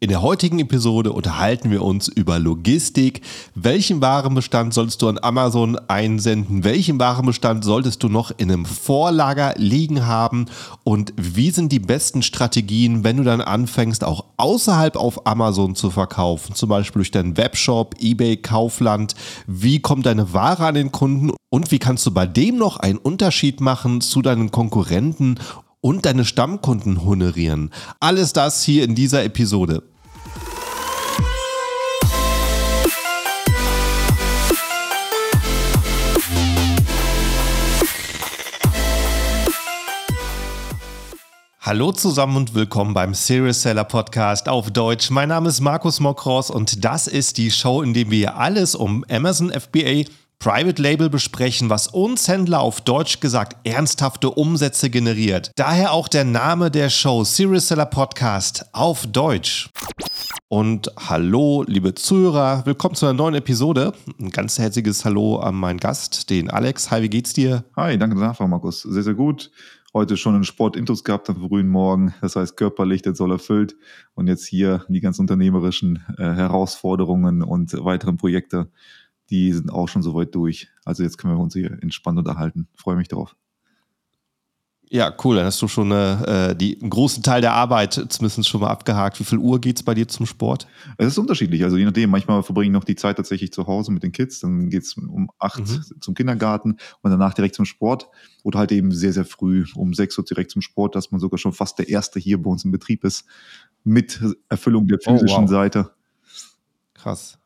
In der heutigen Episode unterhalten wir uns über Logistik. Welchen Warenbestand solltest du an Amazon einsenden? Welchen Warenbestand solltest du noch in einem Vorlager liegen haben? Und wie sind die besten Strategien, wenn du dann anfängst, auch außerhalb auf Amazon zu verkaufen? Zum Beispiel durch deinen Webshop, eBay, Kaufland. Wie kommt deine Ware an den Kunden? Und wie kannst du bei dem noch einen Unterschied machen zu deinen Konkurrenten und deine Stammkunden honorieren. Alles das hier in dieser Episode. Hallo zusammen und willkommen beim Serious Seller Podcast auf Deutsch. Mein Name ist Markus Mokros und das ist die Show, in der wir alles um Amazon FBA Private Label besprechen, was uns Händler auf Deutsch gesagt ernsthafte Umsätze generiert. Daher auch der Name der Show Serious Seller Podcast auf Deutsch. Und hallo, liebe Zuhörer, willkommen zu einer neuen Episode. Ein ganz herzliches Hallo an meinen Gast, den Alex. Hi, wie geht's dir? Hi, danke der Nachfrage, Markus. Sehr, sehr gut. Heute schon einen Sportintus gehabt am frühen Morgen. Das heißt, körperlich, der soll erfüllt. Und jetzt hier die ganz unternehmerischen äh, Herausforderungen und weiteren Projekte die sind auch schon soweit durch. Also jetzt können wir uns hier entspannt unterhalten. Freue mich drauf. Ja, cool. Dann hast du schon äh, die, einen großen Teil der Arbeit zumindest schon mal abgehakt. Wie viel Uhr geht es bei dir zum Sport? Es ist unterschiedlich. Also je nachdem, manchmal verbringe ich noch die Zeit tatsächlich zu Hause mit den Kids. Dann geht es um acht mhm. zum Kindergarten und danach direkt zum Sport. Oder halt eben sehr, sehr früh um sechs Uhr direkt zum Sport, dass man sogar schon fast der Erste hier bei uns im Betrieb ist. Mit Erfüllung der oh, physischen oh, wow. Seite. Krass.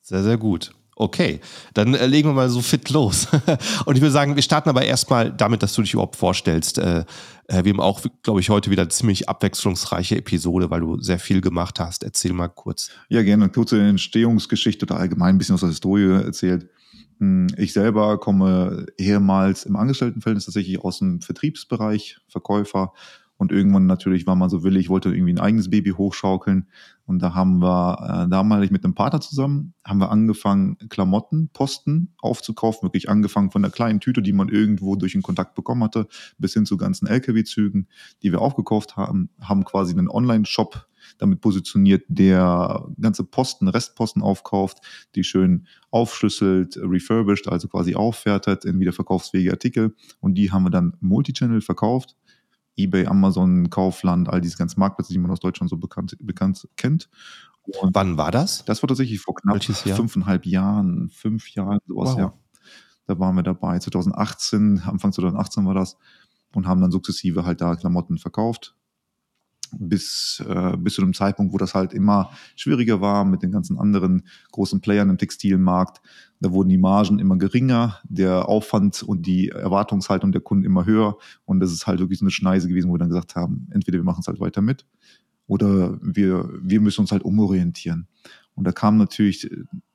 Sehr, sehr gut. Okay, dann äh, legen wir mal so fit los. und ich würde sagen, wir starten aber erstmal damit, dass du dich überhaupt vorstellst. Äh, äh, wir haben auch, glaube ich, heute wieder eine ziemlich abwechslungsreiche Episode, weil du sehr viel gemacht hast. Erzähl mal kurz. Ja, gerne. Eine kurze Entstehungsgeschichte oder allgemein ein bisschen aus der Historie erzählt. Hm, ich selber komme ehemals im Angestelltenverhältnis tatsächlich aus dem Vertriebsbereich, Verkäufer und irgendwann natürlich war man so willig, wollte irgendwie ein eigenes Baby hochschaukeln. Und da haben wir äh, damals mit einem Partner zusammen, haben wir angefangen, Klamotten, Posten aufzukaufen. Wirklich angefangen von der kleinen Tüte, die man irgendwo durch einen Kontakt bekommen hatte, bis hin zu ganzen LKW-Zügen, die wir aufgekauft haben, haben quasi einen Online-Shop damit positioniert, der ganze Posten, Restposten aufkauft, die schön aufschlüsselt, refurbished, also quasi aufwertet in wiederverkaufsfähige Artikel. Und die haben wir dann Multichannel verkauft eBay, Amazon, Kaufland, all diese ganzen Marktplätze, die man aus Deutschland so bekannt, bekannt kennt. Und Wann war das? Das war tatsächlich vor knapp fünfeinhalb Jahren, fünf Jahren, sowas, wow. ja. Da waren wir dabei. 2018, Anfang 2018 war das. Und haben dann sukzessive halt da Klamotten verkauft bis, äh, bis zu dem Zeitpunkt, wo das halt immer schwieriger war mit den ganzen anderen großen Playern im Textilmarkt. Da wurden die Margen immer geringer, der Aufwand und die Erwartungshaltung der Kunden immer höher. Und das ist halt wirklich so eine Schneise gewesen, wo wir dann gesagt haben, entweder wir machen es halt weiter mit oder wir, wir müssen uns halt umorientieren. Und da kam natürlich,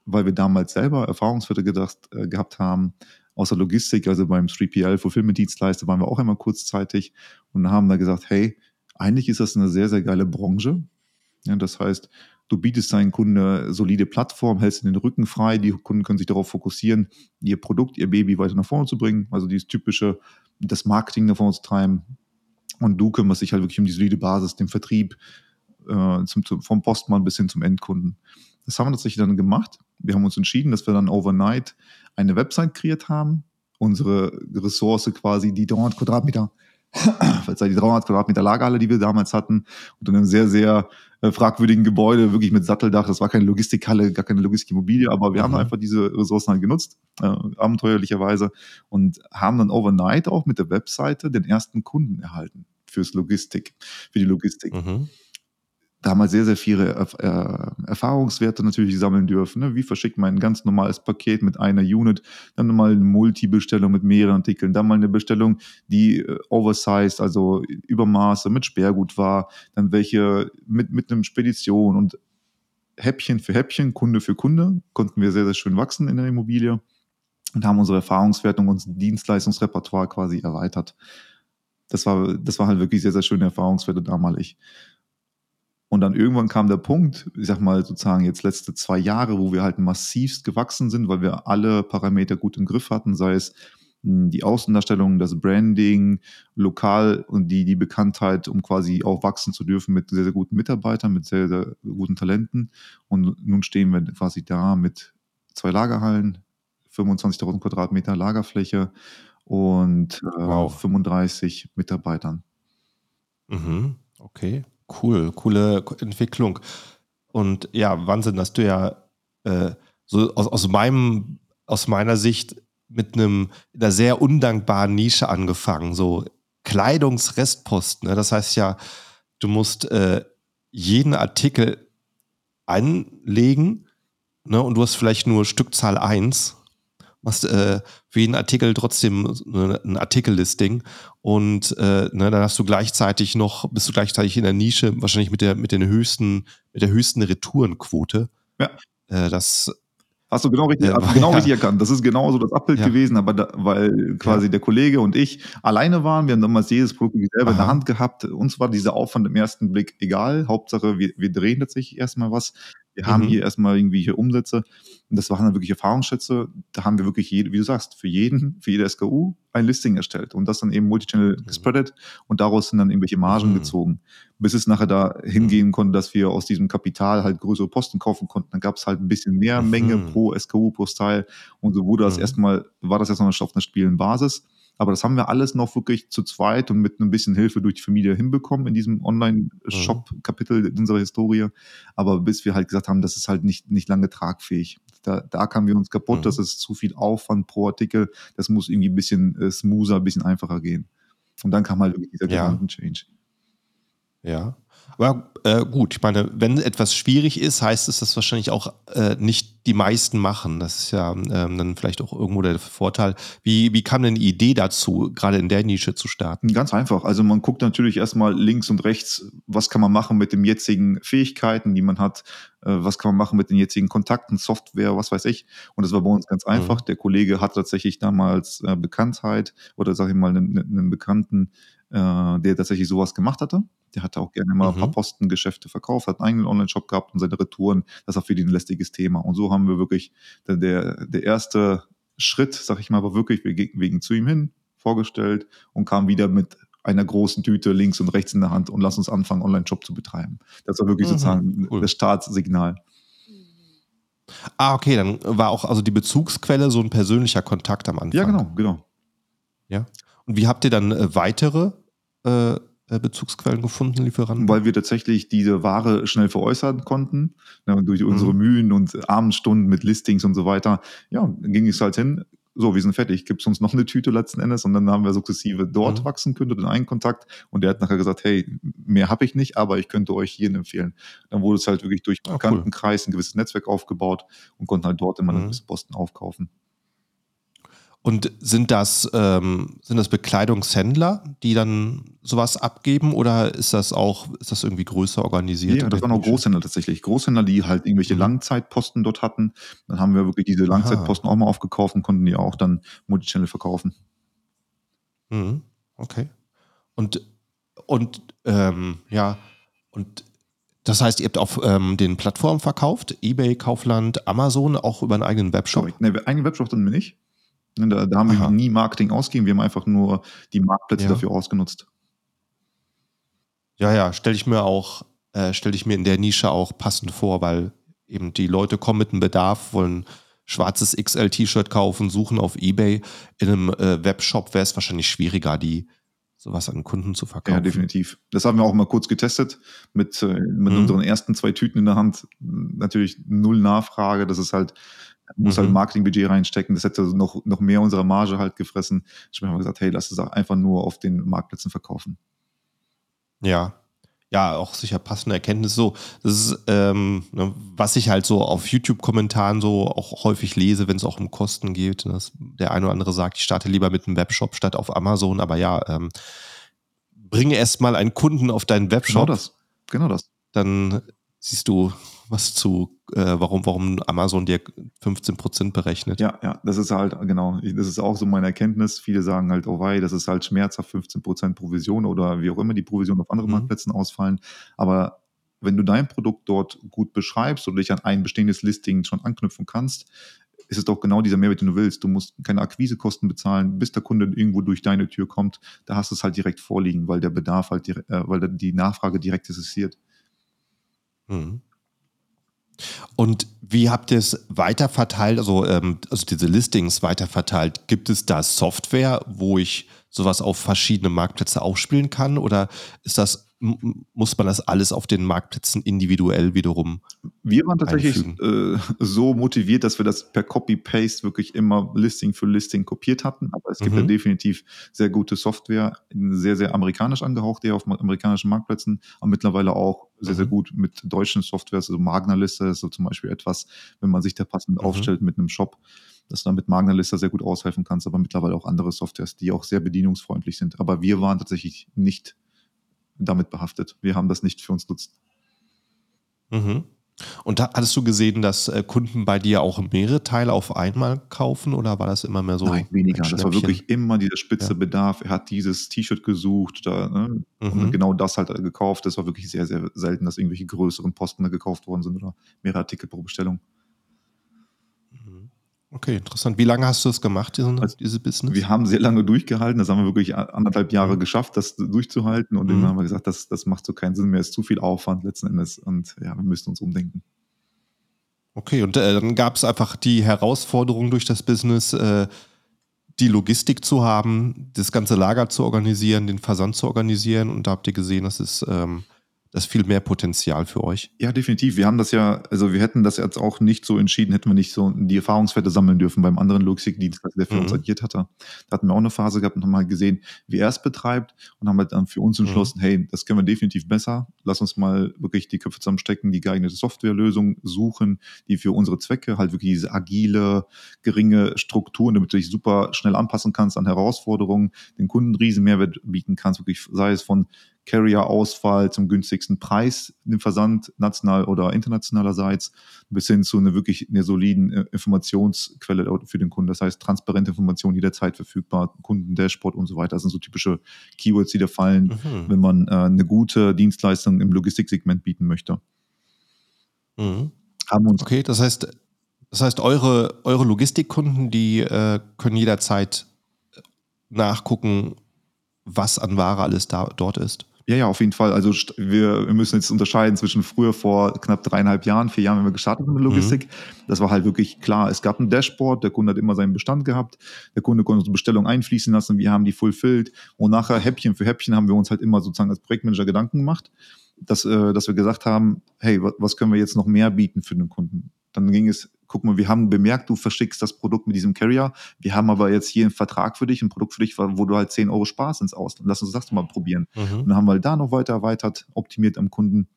weil wir damals selber Erfahrungswerte gedacht, äh, gehabt haben, außer Logistik, also beim 3PL, Fulfillment-Dienstleister, waren wir auch immer kurzzeitig und haben da gesagt, hey, eigentlich ist das eine sehr, sehr geile Branche. Ja, das heißt, du bietest deinen Kunden eine solide Plattform, hältst den Rücken frei, die Kunden können sich darauf fokussieren, ihr Produkt, ihr Baby weiter nach vorne zu bringen, also dieses typische, das Marketing nach vorne zu treiben. Und du kümmerst dich halt wirklich um die solide Basis, den Vertrieb, äh, zum, zum, vom Postmann bis hin zum Endkunden. Das haben wir tatsächlich dann gemacht. Wir haben uns entschieden, dass wir dann overnight eine Website kreiert haben, unsere Ressource quasi, die 300 Quadratmeter weil die 300 Quadratmeter Lagerhalle, die wir damals hatten, und in einem sehr, sehr äh, fragwürdigen Gebäude, wirklich mit Satteldach. Das war keine Logistikhalle, gar keine Logistikimmobilie, aber wir mhm. haben einfach diese Ressourcen halt genutzt, äh, abenteuerlicherweise, und haben dann overnight auch mit der Webseite den ersten Kunden erhalten fürs Logistik, für die Logistik. Mhm damals sehr, sehr viele äh, Erfahrungswerte natürlich sammeln dürfen. Ne? Wie verschickt man ein ganz normales Paket mit einer Unit, dann mal eine Multi-Bestellung mit mehreren Artikeln, dann mal eine Bestellung, die äh, oversized, also Übermaße mit Sperrgut war, dann welche mit, mit einem Spedition und Häppchen für Häppchen, Kunde für Kunde, konnten wir sehr, sehr schön wachsen in der Immobilie und haben unsere Erfahrungswertung, unser Dienstleistungsrepertoire quasi erweitert. Das war, das war halt wirklich sehr, sehr schöne Erfahrungswerte damalig. Und dann irgendwann kam der Punkt, ich sag mal sozusagen jetzt letzte zwei Jahre, wo wir halt massivst gewachsen sind, weil wir alle Parameter gut im Griff hatten, sei es hm, die Außendarstellung, das Branding, lokal und die, die Bekanntheit, um quasi auch wachsen zu dürfen mit sehr, sehr guten Mitarbeitern, mit sehr, sehr guten Talenten. Und nun stehen wir quasi da mit zwei Lagerhallen, 25.000 Quadratmeter Lagerfläche und äh, wow. 35 Mitarbeitern. Mhm. Okay, cool, coole Entwicklung. Und ja, Wahnsinn, dass du ja äh, so aus, aus meinem, aus meiner Sicht mit einem in einer sehr undankbaren Nische angefangen, so Kleidungsrestposten. Ne? Das heißt ja, du musst äh, jeden Artikel anlegen ne? und du hast vielleicht nur Stückzahl 1 machst äh, für jeden Artikel trotzdem ein Artikellisting und äh, ne, dann hast du gleichzeitig noch, bist du gleichzeitig in der Nische, wahrscheinlich mit der, mit den höchsten, mit der höchsten Retourenquote. Ja. Äh, das Hast du genau richtig, äh, genau ja. richtig erkannt. Das ist genau so das Abbild ja. gewesen, aber da, weil quasi ja. der Kollege und ich alleine waren, wir haben damals jedes Produkt selber Aha. in der Hand gehabt. Uns war dieser Aufwand im ersten Blick egal. Hauptsache, wir, wir drehen tatsächlich erstmal was. Wir mhm. haben hier erstmal irgendwie hier Umsätze. Und das waren dann wirklich Erfahrungsschätze. Da haben wir wirklich, jede, wie du sagst, für jeden, für jede SKU ein Listing erstellt und das dann eben Multichannel mhm. gespreadet und daraus sind dann irgendwelche Margen mhm. gezogen. Bis es nachher da hingehen mhm. konnte, dass wir aus diesem Kapital halt größere Posten kaufen konnten. Dann gab es halt ein bisschen mehr mhm. Menge pro SKU, pro Style. Und so wurde das mhm. erstmal, war das erstmal auf einer stabilen Basis. Aber das haben wir alles noch wirklich zu zweit und mit ein bisschen Hilfe durch die Familie hinbekommen in diesem Online-Shop-Kapitel unserer Historie. Aber bis wir halt gesagt haben, das ist halt nicht, nicht lange tragfähig. Da, da kamen wir uns kaputt, mhm. das ist zu viel Aufwand pro Artikel. Das muss irgendwie ein bisschen äh, smoother, ein bisschen einfacher gehen. Und dann kam halt wirklich dieser ja. Gedanken-Change. Ja. Aber äh, gut, ich meine, wenn etwas schwierig ist, heißt es, dass wahrscheinlich auch äh, nicht die meisten machen. Das ist ja ähm, dann vielleicht auch irgendwo der Vorteil. Wie, wie kam denn die Idee dazu, gerade in der Nische zu starten? Ganz einfach. Also man guckt natürlich erstmal links und rechts, was kann man machen mit den jetzigen Fähigkeiten, die man hat, äh, was kann man machen mit den jetzigen Kontakten, Software, was weiß ich. Und das war bei uns ganz einfach. Mhm. Der Kollege hat tatsächlich damals äh, Bekanntheit oder sag ich mal einen, einen Bekannten, äh, der tatsächlich sowas gemacht hatte. Der hatte auch gerne mal mhm. ein paar mhm. Postengeschäfte verkauft, hat einen eigenen Online-Shop gehabt und seine Retouren. Das war für ihn ein lästiges Thema. Und so haben wir wirklich, der, der, der erste Schritt, sag ich mal, war wirklich, wir gingen zu ihm hin, vorgestellt und kam wieder mit einer großen Tüte links und rechts in der Hand und lass uns anfangen, Online-Shop zu betreiben. Das war wirklich mhm, sozusagen cool. das Startsignal. Ah, okay, dann war auch also die Bezugsquelle so ein persönlicher Kontakt am Anfang. Ja, genau, genau. Ja. Und wie habt ihr dann äh, weitere äh, äh, Bezugsquellen gefunden, Lieferanten? Weil wir tatsächlich diese Ware schnell veräußern konnten, ne, durch unsere mhm. Mühen und Abendstunden mit Listings und so weiter. Ja, ging es halt hin, so, wir sind fertig, gibt es uns noch eine Tüte letzten Endes und dann haben wir sukzessive dort mhm. wachsen können, den einen Kontakt und der hat nachher gesagt, hey, mehr habe ich nicht, aber ich könnte euch hier empfehlen. Dann wurde es halt wirklich durch ah, Bekanntenkreis cool. ein gewisses Netzwerk aufgebaut und konnten halt dort immer mhm. einen Posten aufkaufen. Und sind das, ähm, sind das Bekleidungshändler, die dann sowas abgeben oder ist das auch, ist das irgendwie größer organisiert? Ja, das waren auch Großhändler tatsächlich. Großhändler, die halt irgendwelche mhm. Langzeitposten dort hatten. Dann haben wir wirklich diese Langzeitposten Aha. auch mal aufgekauft und konnten die auch dann Multichannel verkaufen. Mhm. Okay. Und, und ähm, ja, und das heißt, ihr habt auf ähm, den Plattformen verkauft, eBay, Kaufland, Amazon, auch über einen eigenen Webshop? Ne, einen eigenen Webshop dann nicht. Ne, da, da haben Aha. wir nie Marketing ausgegeben, wir haben einfach nur die Marktplätze ja. dafür ausgenutzt. Ja, ja, stelle ich mir auch, äh, stelle ich mir in der Nische auch passend vor, weil eben die Leute kommen mit einem Bedarf, wollen schwarzes XL-T-Shirt kaufen, suchen auf Ebay. In einem äh, Webshop wäre es wahrscheinlich schwieriger, die sowas an Kunden zu verkaufen. Ja, definitiv. Das haben wir auch mal kurz getestet mit, äh, mit mhm. unseren ersten zwei Tüten in der Hand. Natürlich null Nachfrage. Das ist halt muss halt mhm. halt Marketingbudget reinstecken. Das hätte noch, noch mehr unserer Marge halt gefressen. Ich habe gesagt, hey, lass es einfach nur auf den Marktplätzen verkaufen. Ja. Ja, auch sicher passende Erkenntnis. So, das ist, ähm, ne, was ich halt so auf YouTube-Kommentaren so auch häufig lese, wenn es auch um Kosten geht. Dass der eine oder andere sagt, ich starte lieber mit einem Webshop statt auf Amazon. Aber ja, ähm, bringe erstmal einen Kunden auf deinen Webshop. Genau das. Genau das. Dann siehst du, was zu, äh, warum, warum Amazon dir 15% berechnet. Ja, ja, das ist halt, genau, das ist auch so meine Erkenntnis. Viele sagen halt, oh wei, das ist halt schmerzhaft, 15% Provision oder wie auch immer die Provision auf anderen mhm. Marktplätzen ausfallen. Aber wenn du dein Produkt dort gut beschreibst oder dich an ein bestehendes Listing schon anknüpfen kannst, ist es doch genau dieser Mehrwert, den du willst. Du musst keine Akquisekosten bezahlen, bis der Kunde irgendwo durch deine Tür kommt. Da hast du es halt direkt vorliegen, weil der Bedarf halt, äh, weil die Nachfrage direkt existiert. Mhm. Und wie habt ihr es weiterverteilt, also, ähm, also diese Listings weiterverteilt? Gibt es da Software, wo ich sowas auf verschiedene Marktplätze aufspielen kann? Oder ist das muss man das alles auf den Marktplätzen individuell wiederum. Wir waren tatsächlich äh, so motiviert, dass wir das per Copy-Paste wirklich immer Listing für Listing kopiert hatten. Aber es gibt mhm. ja definitiv sehr gute Software, sehr, sehr amerikanisch angehaucht, eher auf amerikanischen Marktplätzen, aber mittlerweile auch sehr, sehr mhm. gut mit deutschen Softwares. Also Magna-Liste ist so zum Beispiel etwas, wenn man sich da passend mhm. aufstellt mit einem Shop, dass du dann mit Magna-Liste sehr gut aushelfen kannst, aber mittlerweile auch andere Softwares, die auch sehr bedienungsfreundlich sind. Aber wir waren tatsächlich nicht damit behaftet. Wir haben das nicht für uns nutzt. Mhm. Und da hattest du gesehen, dass äh, Kunden bei dir auch mehrere Teile auf einmal kaufen oder war das immer mehr so? Nein, weniger. Das war wirklich immer dieser spitze ja. Bedarf. Er hat dieses T-Shirt gesucht da, ne? mhm. und genau das halt gekauft. Das war wirklich sehr, sehr selten, dass irgendwelche größeren Posten da gekauft worden sind oder mehrere Artikel pro Bestellung. Okay, interessant. Wie lange hast du das gemacht, diesen, also, dieses Business? Wir haben sehr lange durchgehalten. Das haben wir wirklich anderthalb Jahre geschafft, das durchzuhalten. Und mhm. dann haben wir gesagt, das, das macht so keinen Sinn mehr, ist zu viel Aufwand letzten Endes. Und ja, wir müssen uns umdenken. Okay, und äh, dann gab es einfach die Herausforderung durch das Business, äh, die Logistik zu haben, das ganze Lager zu organisieren, den Versand zu organisieren. Und da habt ihr gesehen, das ist ähm, das ist viel mehr Potenzial für euch. Ja, definitiv. Wir haben das ja, also wir hätten das jetzt auch nicht so entschieden, hätten wir nicht so die Erfahrungswerte sammeln dürfen beim anderen Logistikdienst, der für mhm. uns agiert hatte. Da hatten wir auch eine Phase gehabt und haben mal gesehen, wie er es betreibt und haben halt dann für uns entschlossen, mhm. hey, das können wir definitiv besser. Lass uns mal wirklich die Köpfe zusammenstecken, die geeignete Softwarelösung suchen, die für unsere Zwecke halt wirklich diese agile, geringe Strukturen, damit du dich super schnell anpassen kannst an Herausforderungen, den Kunden riesen Mehrwert bieten kannst, wirklich sei es von Carrier-Auswahl zum günstigsten Preis im Versand, national oder internationalerseits, bis hin zu einer wirklich einer soliden äh, Informationsquelle für den Kunden. Das heißt, transparente Informationen jederzeit verfügbar, Kundendashboard und so weiter. Das sind so typische Keywords, die da fallen, mhm. wenn man äh, eine gute Dienstleistung im Logistiksegment bieten möchte. Mhm. Haben uns okay, das heißt, das heißt, eure, eure Logistikkunden, die äh, können jederzeit nachgucken, was an Ware alles da, dort ist. Ja, ja, auf jeden Fall. Also wir, wir müssen jetzt unterscheiden zwischen früher vor knapp dreieinhalb Jahren, vier Jahren, wenn wir gestartet haben mit Logistik. Mhm. Das war halt wirklich klar. Es gab ein Dashboard, der Kunde hat immer seinen Bestand gehabt, der Kunde konnte unsere Bestellung einfließen lassen, wir haben die fulfilled und nachher Häppchen für Häppchen haben wir uns halt immer sozusagen als Projektmanager Gedanken gemacht, dass, äh, dass wir gesagt haben, hey, was können wir jetzt noch mehr bieten für den Kunden? Dann ging es guck mal, wir haben bemerkt, du verschickst das Produkt mit diesem Carrier. Wir haben aber jetzt hier einen Vertrag für dich, ein Produkt für dich, wo du halt 10 Euro sparst ins Ausland. Lass uns das mal probieren. Mhm. Und dann haben wir halt da noch weiter erweitert, optimiert am Kunden.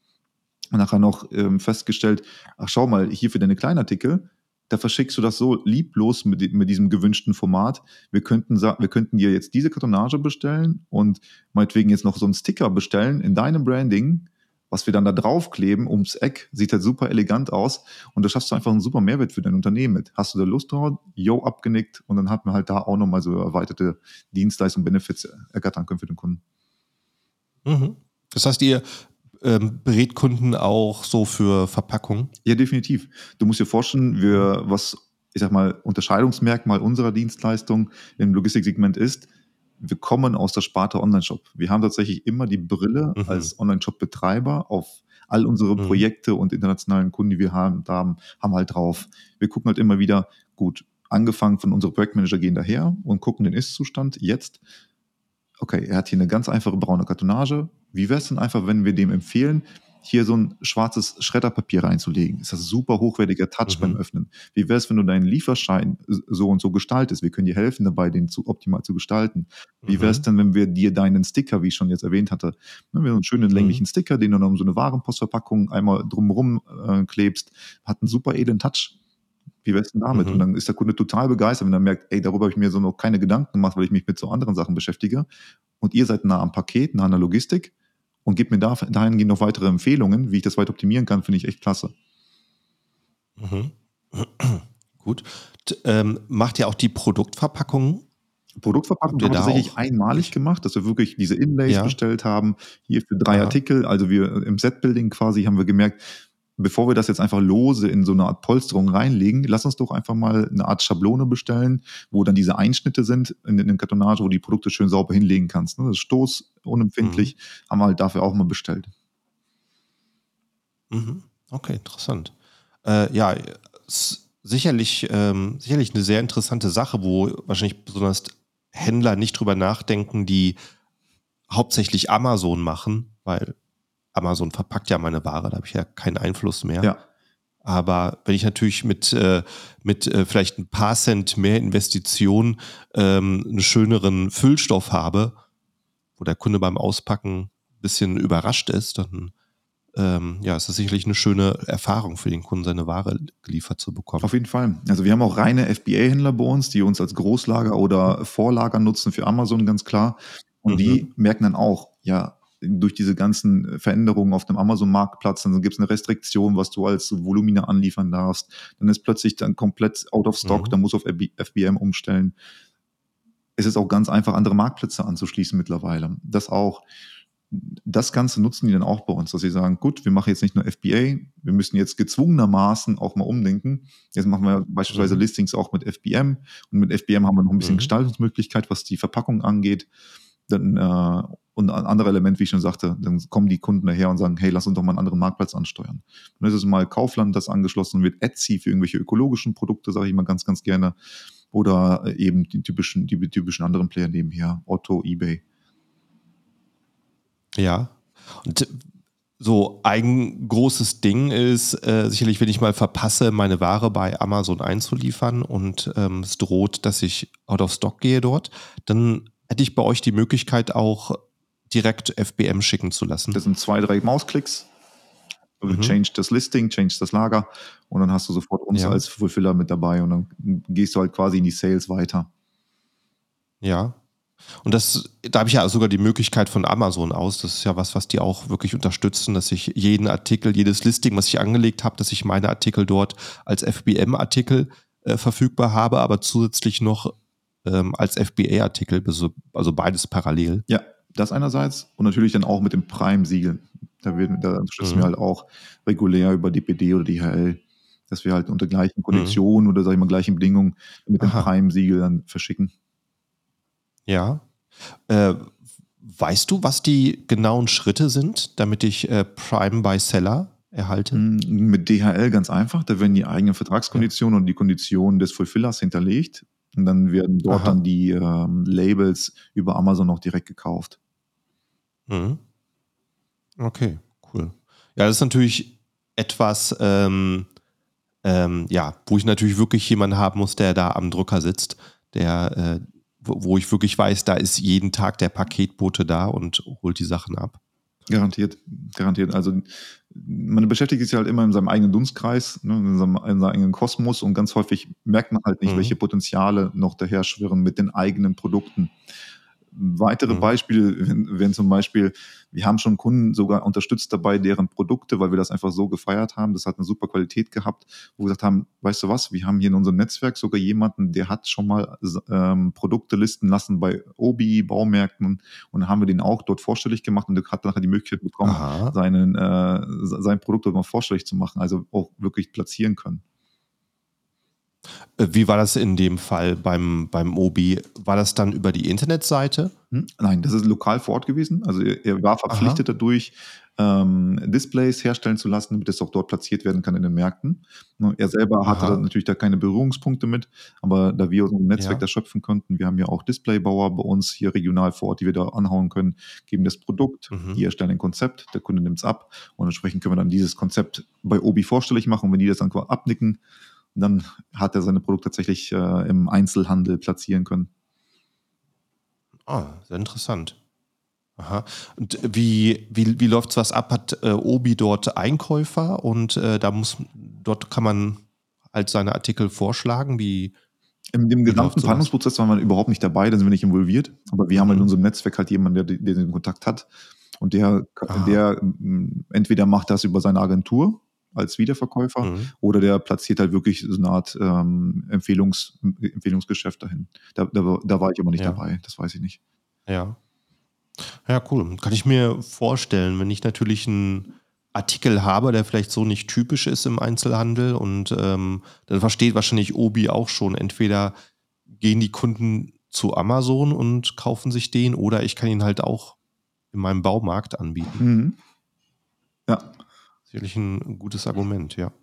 Und nachher noch ähm, festgestellt, ach schau mal, hier für deine Kleinartikel, da verschickst du das so lieblos mit, mit diesem gewünschten Format. Wir könnten, wir könnten dir jetzt diese Kartonage bestellen und meinetwegen jetzt noch so einen Sticker bestellen in deinem Branding was wir dann da draufkleben ums Eck, sieht halt super elegant aus und da schaffst du einfach einen super Mehrwert für dein Unternehmen mit. Hast du da Lust drauf? Jo, abgenickt und dann hat man halt da auch nochmal so erweiterte Dienstleistungen, Benefits ergattern können für den Kunden. Mhm. Das heißt, ihr ähm, berät Kunden auch so für Verpackung? Ja, definitiv. Du musst dir vorstellen, wir, was ich sag mal, Unterscheidungsmerkmal unserer Dienstleistung im Logistiksegment ist, wir kommen aus der Sparte Online-Shop. Wir haben tatsächlich immer die Brille mhm. als Online-Shop-Betreiber auf all unsere mhm. Projekte und internationalen Kunden, die wir haben, haben, haben halt drauf. Wir gucken halt immer wieder, gut, angefangen von unsere Projektmanager gehen daher und gucken den Ist-Zustand jetzt. Okay, er hat hier eine ganz einfache braune Kartonage. Wie wäre es denn einfach, wenn wir dem empfehlen, hier so ein schwarzes Schredderpapier reinzulegen. Ist das super hochwertiger Touch mhm. beim Öffnen. Wie wäre es, wenn du deinen Lieferschein so und so gestaltest? Wir können dir helfen dabei, den zu optimal zu gestalten. Wie wäre es mhm. denn, wenn wir dir deinen Sticker, wie ich schon jetzt erwähnt hatte, ne, wir haben einen schönen länglichen mhm. Sticker, den du dann um so eine Warenpostverpackung einmal drumherum äh, klebst, hat einen super edlen Touch. Wie wär's denn damit? Mhm. Und dann ist der Kunde total begeistert, wenn er merkt, ey, darüber habe ich mir so noch keine Gedanken gemacht, weil ich mich mit so anderen Sachen beschäftige. Und ihr seid nah am Paket, nah an der Logistik und gibt mir da, dahingehend noch weitere Empfehlungen, wie ich das weiter optimieren kann, finde ich echt klasse. Mhm. Gut. Ähm, macht ihr auch die Produktverpackungen? Produktverpackung haben wir tatsächlich auch? einmalig gemacht, dass wir wirklich diese Inlays ja. bestellt haben, hier für drei ja. Artikel. Also wir im Set-Building quasi haben wir gemerkt, bevor wir das jetzt einfach lose in so eine Art Polsterung reinlegen, lass uns doch einfach mal eine Art Schablone bestellen, wo dann diese Einschnitte sind in, in den Kartonage, wo du die Produkte schön sauber hinlegen kannst. Ne? Das ist stoßunempfindlich, mhm. haben wir halt dafür auch mal bestellt. Mhm. Okay, interessant. Äh, ja, sicherlich, ähm, sicherlich eine sehr interessante Sache, wo wahrscheinlich besonders Händler nicht drüber nachdenken, die hauptsächlich Amazon machen, weil Amazon verpackt ja meine Ware, da habe ich ja keinen Einfluss mehr. Ja. Aber wenn ich natürlich mit, äh, mit äh, vielleicht ein paar Cent mehr Investition ähm, einen schöneren Füllstoff habe, wo der Kunde beim Auspacken ein bisschen überrascht ist, dann ähm, ja, ist sicherlich eine schöne Erfahrung für den Kunden, seine Ware geliefert zu bekommen. Auf jeden Fall. Also wir haben auch reine FBA-Händler bei uns, die uns als Großlager oder Vorlager nutzen für Amazon, ganz klar. Und mhm. die merken dann auch, ja, durch diese ganzen Veränderungen auf dem Amazon-Marktplatz, dann gibt es eine Restriktion, was du als Volumina anliefern darfst. Dann ist plötzlich dann komplett out of stock, mhm. dann muss auf FBM umstellen. Es ist auch ganz einfach, andere Marktplätze anzuschließen mittlerweile. Das auch das Ganze nutzen die dann auch bei uns, dass sie sagen, gut, wir machen jetzt nicht nur FBA, wir müssen jetzt gezwungenermaßen auch mal umdenken. Jetzt machen wir beispielsweise mhm. Listings auch mit FBM und mit FBM haben wir noch ein bisschen mhm. Gestaltungsmöglichkeit, was die Verpackung angeht. Dann, äh, und ein anderer Element, wie ich schon sagte, dann kommen die Kunden daher und sagen, hey, lass uns doch mal einen anderen Marktplatz ansteuern. Dann ist es mal Kaufland, das angeschlossen wird, Etsy für irgendwelche ökologischen Produkte, sage ich mal ganz, ganz gerne. Oder eben die typischen, die typischen anderen Player nebenher, Otto, Ebay. Ja. Und so ein großes Ding ist äh, sicherlich, wenn ich mal verpasse, meine Ware bei Amazon einzuliefern und ähm, es droht, dass ich out of stock gehe dort, dann hätte ich bei euch die Möglichkeit auch direkt FBM schicken zu lassen. Das sind zwei, drei Mausklicks. Mhm. Change das Listing, change das Lager und dann hast du sofort uns ja. als Fulfiller mit dabei und dann gehst du halt quasi in die Sales weiter. Ja, und das, da habe ich ja sogar die Möglichkeit von Amazon aus. Das ist ja was, was die auch wirklich unterstützen, dass ich jeden Artikel, jedes Listing, was ich angelegt habe, dass ich meine Artikel dort als FBM-Artikel äh, verfügbar habe, aber zusätzlich noch ähm, als FBA-Artikel, also, also beides parallel. Ja, das einerseits und natürlich dann auch mit dem Prime-Siegel. Da, werden, da unterstützen mhm. wir halt auch regulär über DPD oder DHL, dass wir halt unter gleichen Konditionen mhm. oder sag ich mal gleichen Bedingungen mit dem Prime-Siegel dann verschicken. Ja. Äh, weißt du, was die genauen Schritte sind, damit ich äh, Prime by Seller erhalte? Mm, mit DHL ganz einfach. Da werden die eigenen Vertragskonditionen ja. und die Konditionen des Fulfillers hinterlegt. Und dann werden dort Aha. dann die ähm, Labels über Amazon noch direkt gekauft. Mhm. Okay, cool. Ja, das ist natürlich etwas, ähm, ähm, ja, wo ich natürlich wirklich jemanden haben muss, der da am Drucker sitzt, der äh, wo ich wirklich weiß, da ist jeden Tag der Paketbote da und holt die Sachen ab. Garantiert, garantiert. Also man beschäftigt sich halt immer in seinem eigenen Dunstkreis, ne, in, seinem, in, seinem, eigenen Kosmos und ganz häufig merkt man halt nicht, mhm. welche Potenziale noch daher schwirren mit den eigenen Produkten. Weitere mhm. Beispiele wenn, wenn zum Beispiel, wir haben schon Kunden sogar unterstützt dabei, deren Produkte, weil wir das einfach so gefeiert haben. Das hat eine super Qualität gehabt, wo wir gesagt haben, weißt du was, wir haben hier in unserem Netzwerk sogar jemanden, der hat schon mal ähm, Produkte listen lassen bei Obi, Baumärkten und haben wir den auch dort vorstellig gemacht und der hat nachher die Möglichkeit bekommen, seinen, äh, sein Produkt dort mal vorstellig zu machen, also auch wirklich platzieren können. Äh, wie war das in dem Fall beim, beim Obi? War das dann über die Internetseite? Hm? Nein, das ist lokal vor Ort gewesen. Also er, er war verpflichtet Aha. dadurch, ähm, Displays herstellen zu lassen, damit es auch dort platziert werden kann in den Märkten. Er selber hatte da natürlich da keine Berührungspunkte mit, aber da wir aus unserem Netzwerk ja. da schöpfen konnten, wir haben ja auch Displaybauer bei uns hier regional vor Ort, die wir da anhauen können, geben das Produkt, mhm. die erstellen ein Konzept, der Kunde nimmt es ab und entsprechend können wir dann dieses Konzept bei Obi vorstellig machen und wenn die das dann abnicken, dann hat er seine Produkte tatsächlich äh, im Einzelhandel platzieren können. Ah, sehr interessant. Aha. Und wie, wie, wie läuft was ab? Hat äh, Obi dort Einkäufer und äh, da muss, dort kann man halt seine Artikel vorschlagen, wie. In dem gesamten Verhandlungsprozess waren wir überhaupt nicht dabei, da sind wir nicht involviert. Aber wir mhm. haben in unserem Netzwerk halt jemanden, der, der den Kontakt hat. Und der, der entweder macht das über seine Agentur als Wiederverkäufer mhm. oder der platziert halt wirklich so eine Art ähm, Empfehlungs, Empfehlungsgeschäft dahin. Da, da, da, war ich aber nicht ja. dabei, das weiß ich nicht. Ja. Ja, cool. Kann ich mir vorstellen, wenn ich natürlich ein Artikel habe, der vielleicht so nicht typisch ist im Einzelhandel und ähm, dann versteht wahrscheinlich Obi auch schon, entweder gehen die Kunden zu Amazon und kaufen sich den oder ich kann ihn halt auch in meinem Baumarkt anbieten. Mhm. Ja. Sicherlich ein gutes Argument, ja.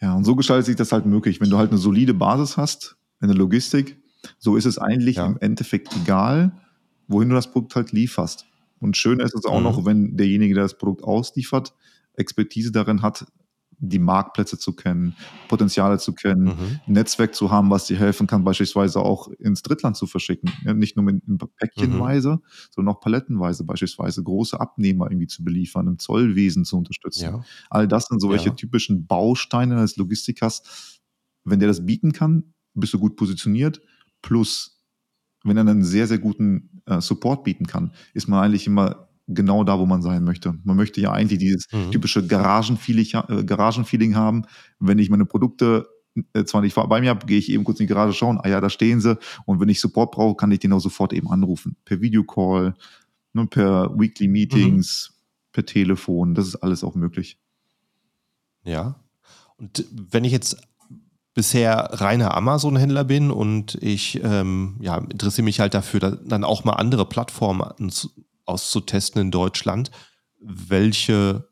Ja, und so gestaltet sich das halt möglich. Wenn du halt eine solide Basis hast in der Logistik, so ist es eigentlich ja. im Endeffekt egal, wohin du das Produkt halt lieferst. Und schön ist es auch mhm. noch, wenn derjenige, der das Produkt ausliefert, Expertise darin hat, die Marktplätze zu kennen, Potenziale zu kennen, mhm. ein Netzwerk zu haben, was dir helfen kann, beispielsweise auch ins Drittland zu verschicken. Nicht nur mit, Päckchenweise, mhm. sondern auch palettenweise beispielsweise große Abnehmer irgendwie zu beliefern, im Zollwesen zu unterstützen. Ja. All das sind solche ja. typischen Bausteine als Logistikers. Wenn der das bieten kann, bist du gut positioniert. Plus, wenn er einen sehr, sehr guten äh, Support bieten kann, ist man eigentlich immer genau da, wo man sein möchte. Man möchte ja eigentlich dieses mhm. typische Garagenfeeling, äh, Garagenfeeling haben. Wenn ich meine Produkte äh, zwar nicht bei mir habe, gehe ich eben kurz in die Garage schauen, ah ja, da stehen sie. Und wenn ich Support brauche, kann ich den auch sofort eben anrufen. Per Videocall, ne, per Weekly Meetings, mhm. per Telefon. Das ist alles auch möglich. Ja. Und wenn ich jetzt bisher reiner Amazon-Händler bin und ich ähm, ja, interessiere mich halt dafür, dann auch mal andere Plattformen auszutesten in Deutschland. Welche,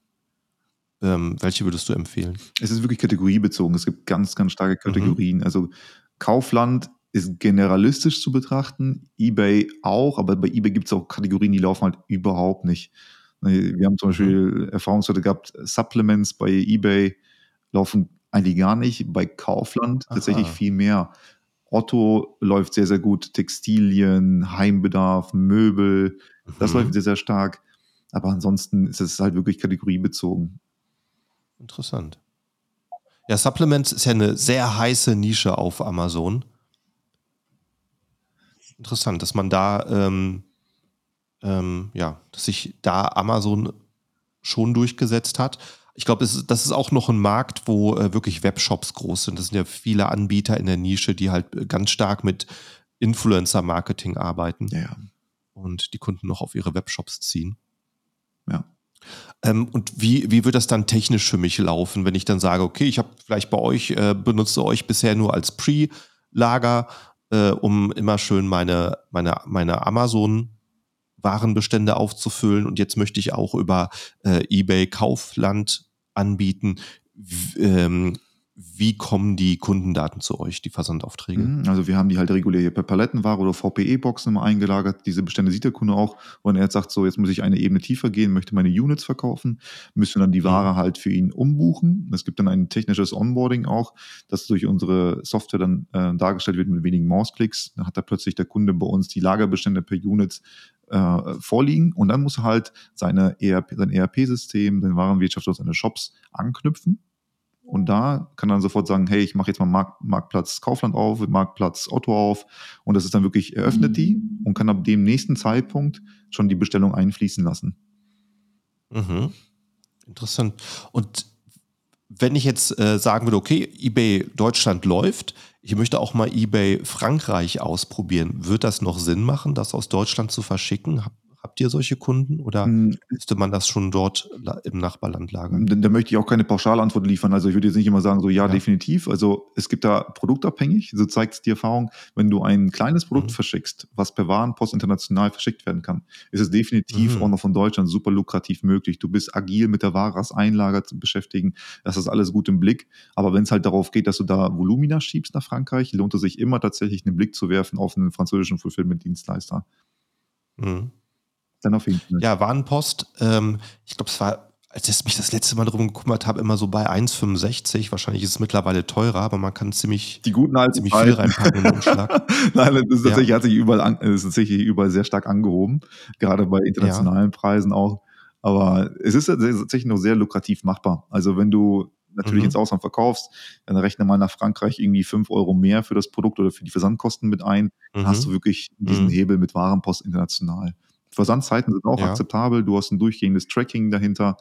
ähm, welche würdest du empfehlen? Es ist wirklich kategoriebezogen. Es gibt ganz, ganz starke mhm. Kategorien. Mhm. Also Kaufland ist generalistisch zu betrachten, eBay auch, aber bei eBay gibt es auch Kategorien, die laufen halt überhaupt nicht. Wir haben zum mhm. Beispiel Erfahrungswerte gehabt, Supplements bei eBay laufen eigentlich gar nicht, bei Kaufland Aha. tatsächlich viel mehr. Otto läuft sehr, sehr gut, Textilien, Heimbedarf, Möbel, das mhm. läuft sehr, sehr stark. Aber ansonsten ist es halt wirklich kategoriebezogen. Interessant. Ja, Supplements ist ja eine sehr heiße Nische auf Amazon. Interessant, dass man da, ähm, ähm, ja, dass sich da Amazon schon durchgesetzt hat. Ich glaube, das, ist, auch noch ein Markt, wo äh, wirklich Webshops groß sind. Das sind ja viele Anbieter in der Nische, die halt ganz stark mit Influencer-Marketing arbeiten. Ja und die Kunden noch auf ihre Webshops ziehen. Ja. Ähm, und wie, wie wird das dann technisch für mich laufen, wenn ich dann sage, okay, ich habe vielleicht bei euch, äh, benutze euch bisher nur als Pre-Lager, äh, um immer schön meine, meine, meine Amazon-Warenbestände aufzufüllen und jetzt möchte ich auch über äh, eBay Kaufland anbieten. Ähm, wie kommen die Kundendaten zu euch, die Versandaufträge? Mhm, also wir haben die halt regulär hier per Palettenware oder VPE-Boxen immer eingelagert. Diese Bestände sieht der Kunde auch. Und er jetzt sagt so, jetzt muss ich eine Ebene tiefer gehen, möchte meine Units verkaufen, müssen dann die Ware mhm. halt für ihn umbuchen. Es gibt dann ein technisches Onboarding auch, das durch unsere Software dann äh, dargestellt wird mit wenigen Mausklicks. Dann hat da plötzlich der Kunde bei uns die Lagerbestände per Units äh, vorliegen und dann muss er halt seine ERP, sein ERP-System, den Warenwirtschaft und seine Shops anknüpfen und da kann dann sofort sagen, hey, ich mache jetzt mal Markt, Marktplatz Kaufland auf, Marktplatz Otto auf. Und das ist dann wirklich, eröffnet die mhm. und kann ab dem nächsten Zeitpunkt schon die Bestellung einfließen lassen. Mhm. Interessant. Und wenn ich jetzt äh, sagen würde, okay, eBay Deutschland läuft, ich möchte auch mal eBay Frankreich ausprobieren, wird das noch Sinn machen, das aus Deutschland zu verschicken? Habt ihr solche Kunden oder hm. müsste man das schon dort im Nachbarland lagern? Da, da, möchte ich auch keine Pauschalantwort liefern. Also ich würde jetzt nicht immer sagen, so ja, ja. definitiv. Also es gibt da produktabhängig, so zeigt es die Erfahrung, wenn du ein kleines Produkt mhm. verschickst, was per Warenpost international verschickt werden kann, ist es definitiv mhm. auch noch von Deutschland super lukrativ möglich. Du bist agil mit der Ware als Einlager zu beschäftigen. Das ist alles gut im Blick. Aber wenn es halt darauf geht, dass du da Volumina schiebst nach Frankreich, lohnt es sich immer tatsächlich einen Blick zu werfen auf einen französischen Fulfillment-Dienstleister. Mhm. Dann auf jeden Fall. Ja, Warenpost. Ähm, ich glaube, es war, als ich mich das letzte Mal darum gekümmert habe, immer so bei 1,65. Wahrscheinlich ist es mittlerweile teurer, aber man kann ziemlich, Die guten alten ziemlich viel reinpacken in den Umschlag. Nein, das ist tatsächlich, ja. hat sich überall, an, ist tatsächlich überall sehr stark angehoben. Gerade bei internationalen ja. Preisen auch. Aber es ist tatsächlich noch sehr lukrativ machbar. Also wenn du natürlich mhm. ins Ausland verkaufst, dann rechne mal nach Frankreich irgendwie 5 Euro mehr für das Produkt oder für die Versandkosten mit ein, dann mhm. hast du wirklich diesen mhm. Hebel mit Warenpost international. Versandzeiten sind auch ja. akzeptabel. Du hast ein durchgehendes Tracking dahinter.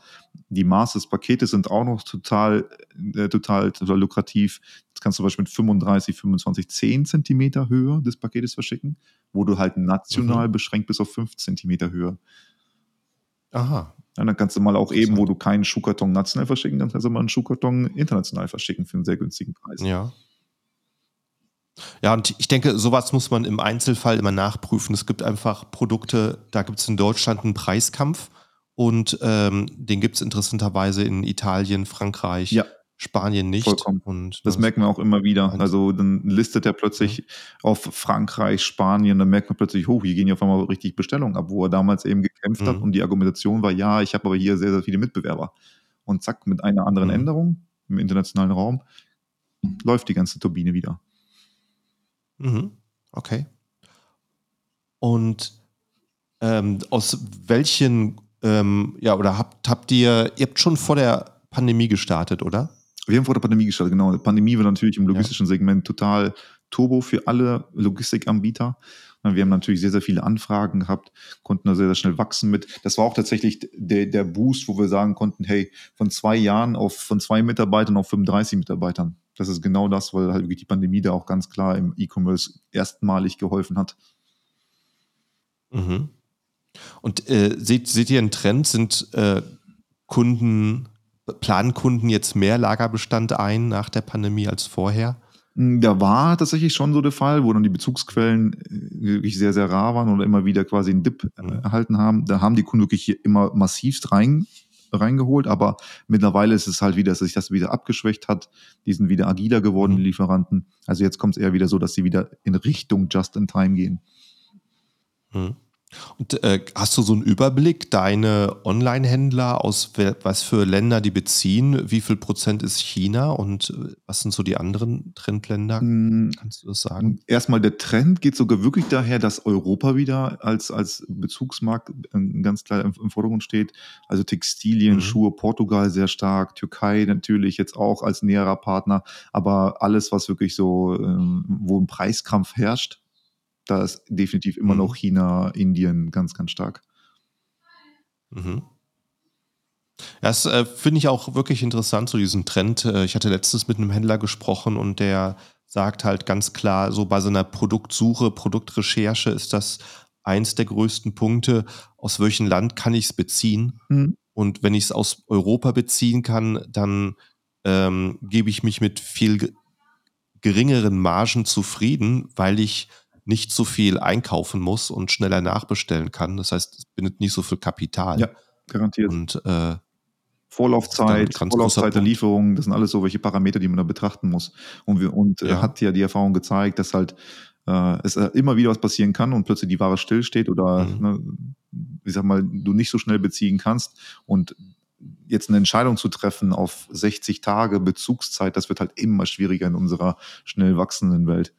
Die Maße des Paketes sind auch noch total, äh, total, total lukrativ. Das kannst du zum Beispiel mit 35, 25, 10 Zentimeter Höhe des Paketes verschicken, wo du halt national mhm. beschränkt bis auf 5 Zentimeter Höhe. Aha. Ja, dann kannst du mal auch eben, wo du keinen Schuhkarton national verschicken, dann kannst du mal einen Schuhkarton international verschicken für einen sehr günstigen Preis. Ja. Ja, und ich denke, sowas muss man im Einzelfall immer nachprüfen. Es gibt einfach Produkte, da gibt es in Deutschland einen Preiskampf und ähm, den gibt es interessanterweise in Italien, Frankreich, ja. Spanien nicht. Vollkommen. Und das, das merken wir auch immer wieder. Also dann listet er plötzlich ja. auf Frankreich, Spanien, dann merkt man plötzlich, hoch, hier gehen ja auf einmal richtig Bestellungen ab, wo er damals eben gekämpft mhm. hat und die Argumentation war, ja, ich habe aber hier sehr, sehr viele Mitbewerber. Und zack, mit einer anderen mhm. Änderung im internationalen Raum läuft die ganze Turbine wieder. Mhm. Okay. Und ähm, aus welchen, ähm, ja, oder habt, habt ihr, ihr habt schon vor der Pandemie gestartet, oder? Wir haben vor der Pandemie gestartet, genau. Die Pandemie war natürlich im logistischen ja. Segment total turbo für alle Logistikanbieter. Wir haben natürlich sehr, sehr viele Anfragen gehabt, konnten da sehr, sehr schnell wachsen mit. Das war auch tatsächlich der, der Boost, wo wir sagen konnten, hey, von zwei Jahren auf, von zwei Mitarbeitern auf 35 Mitarbeitern. Das ist genau das, weil halt wirklich die Pandemie da auch ganz klar im E-Commerce erstmalig geholfen hat. Mhm. Und äh, seht, seht ihr einen Trend? Sind äh, Kunden, planen Kunden jetzt mehr Lagerbestand ein nach der Pandemie als vorher? Hm, da war tatsächlich schon so der Fall, wo dann die Bezugsquellen äh, wirklich sehr, sehr rar waren oder immer wieder quasi einen Dip mhm. erhalten haben. Da haben die Kunden wirklich hier immer massivst rein, reingeholt, aber mittlerweile ist es halt wieder, dass sich das wieder abgeschwächt hat. Die sind wieder agiler geworden, mhm. die Lieferanten. Also jetzt kommt es eher wieder so, dass sie wieder in Richtung Just-in-Time gehen. Mhm. Und äh, hast du so einen Überblick, deine Online-Händler aus was für Länder die beziehen? Wie viel Prozent ist China und äh, was sind so die anderen Trendländer? Mm, Kannst du das sagen? Erstmal der Trend geht sogar wirklich daher, dass Europa wieder als, als Bezugsmarkt äh, ganz klar im, im Vordergrund steht. Also Textilien, mhm. Schuhe, Portugal sehr stark, Türkei natürlich jetzt auch als näherer Partner, aber alles, was wirklich so, ähm, wo ein Preiskampf herrscht, da ist definitiv immer mhm. noch China, Indien ganz, ganz stark. Mhm. Das äh, finde ich auch wirklich interessant, so diesen Trend. Äh, ich hatte letztens mit einem Händler gesprochen und der sagt halt ganz klar, so bei seiner Produktsuche, Produktrecherche ist das eins der größten Punkte, aus welchem Land kann ich es beziehen. Mhm. Und wenn ich es aus Europa beziehen kann, dann ähm, gebe ich mich mit viel geringeren Margen zufrieden, weil ich nicht so viel einkaufen muss und schneller nachbestellen kann. Das heißt, es bindet nicht so viel Kapital. Ja, garantiert. Und äh, Vorlaufzeit, Vorlaufzeit der Lieferung, das sind alles so welche Parameter, die man da betrachten muss. Und, wir, und ja. hat ja die Erfahrung gezeigt, dass halt äh, es äh, immer wieder was passieren kann und plötzlich die Ware stillsteht oder, mhm. ne, ich sag mal, du nicht so schnell beziehen kannst. Und jetzt eine Entscheidung zu treffen auf 60 Tage Bezugszeit, das wird halt immer schwieriger in unserer schnell wachsenden Welt.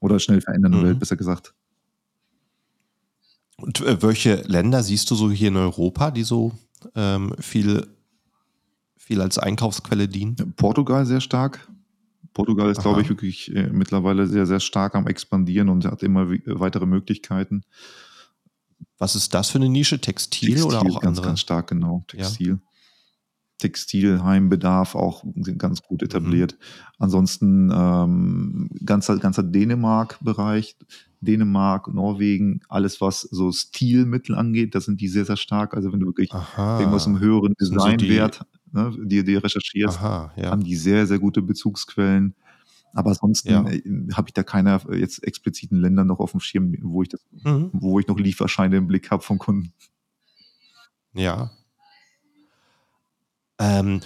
Oder schnell verändernden mhm. Welt, besser gesagt. Und äh, welche Länder siehst du so hier in Europa, die so ähm, viel, viel als Einkaufsquelle dienen? Portugal sehr stark. Portugal ist, glaube ich, wirklich äh, mittlerweile sehr, sehr stark am Expandieren und hat immer weitere Möglichkeiten. Was ist das für eine Nische? Textil, Textil oder auch ganz, andere? Ganz stark, genau. Textil. Ja. Textil, Heimbedarf auch ganz gut etabliert. Mhm. Ansonsten ähm, ganzer, ganzer Dänemark-Bereich, Dänemark, Norwegen, alles was so Stilmittel angeht, da sind die sehr, sehr stark. Also wenn du wirklich Aha. irgendwas im höheren Designwert so ne, dir, dir recherchierst, Aha, ja. haben die sehr, sehr gute Bezugsquellen. Aber ansonsten ja. Äh, habe ich da keine jetzt expliziten Länder noch auf dem Schirm, wo ich das, mhm. wo ich noch Lieferscheine im Blick habe von Kunden. Ja, ähm,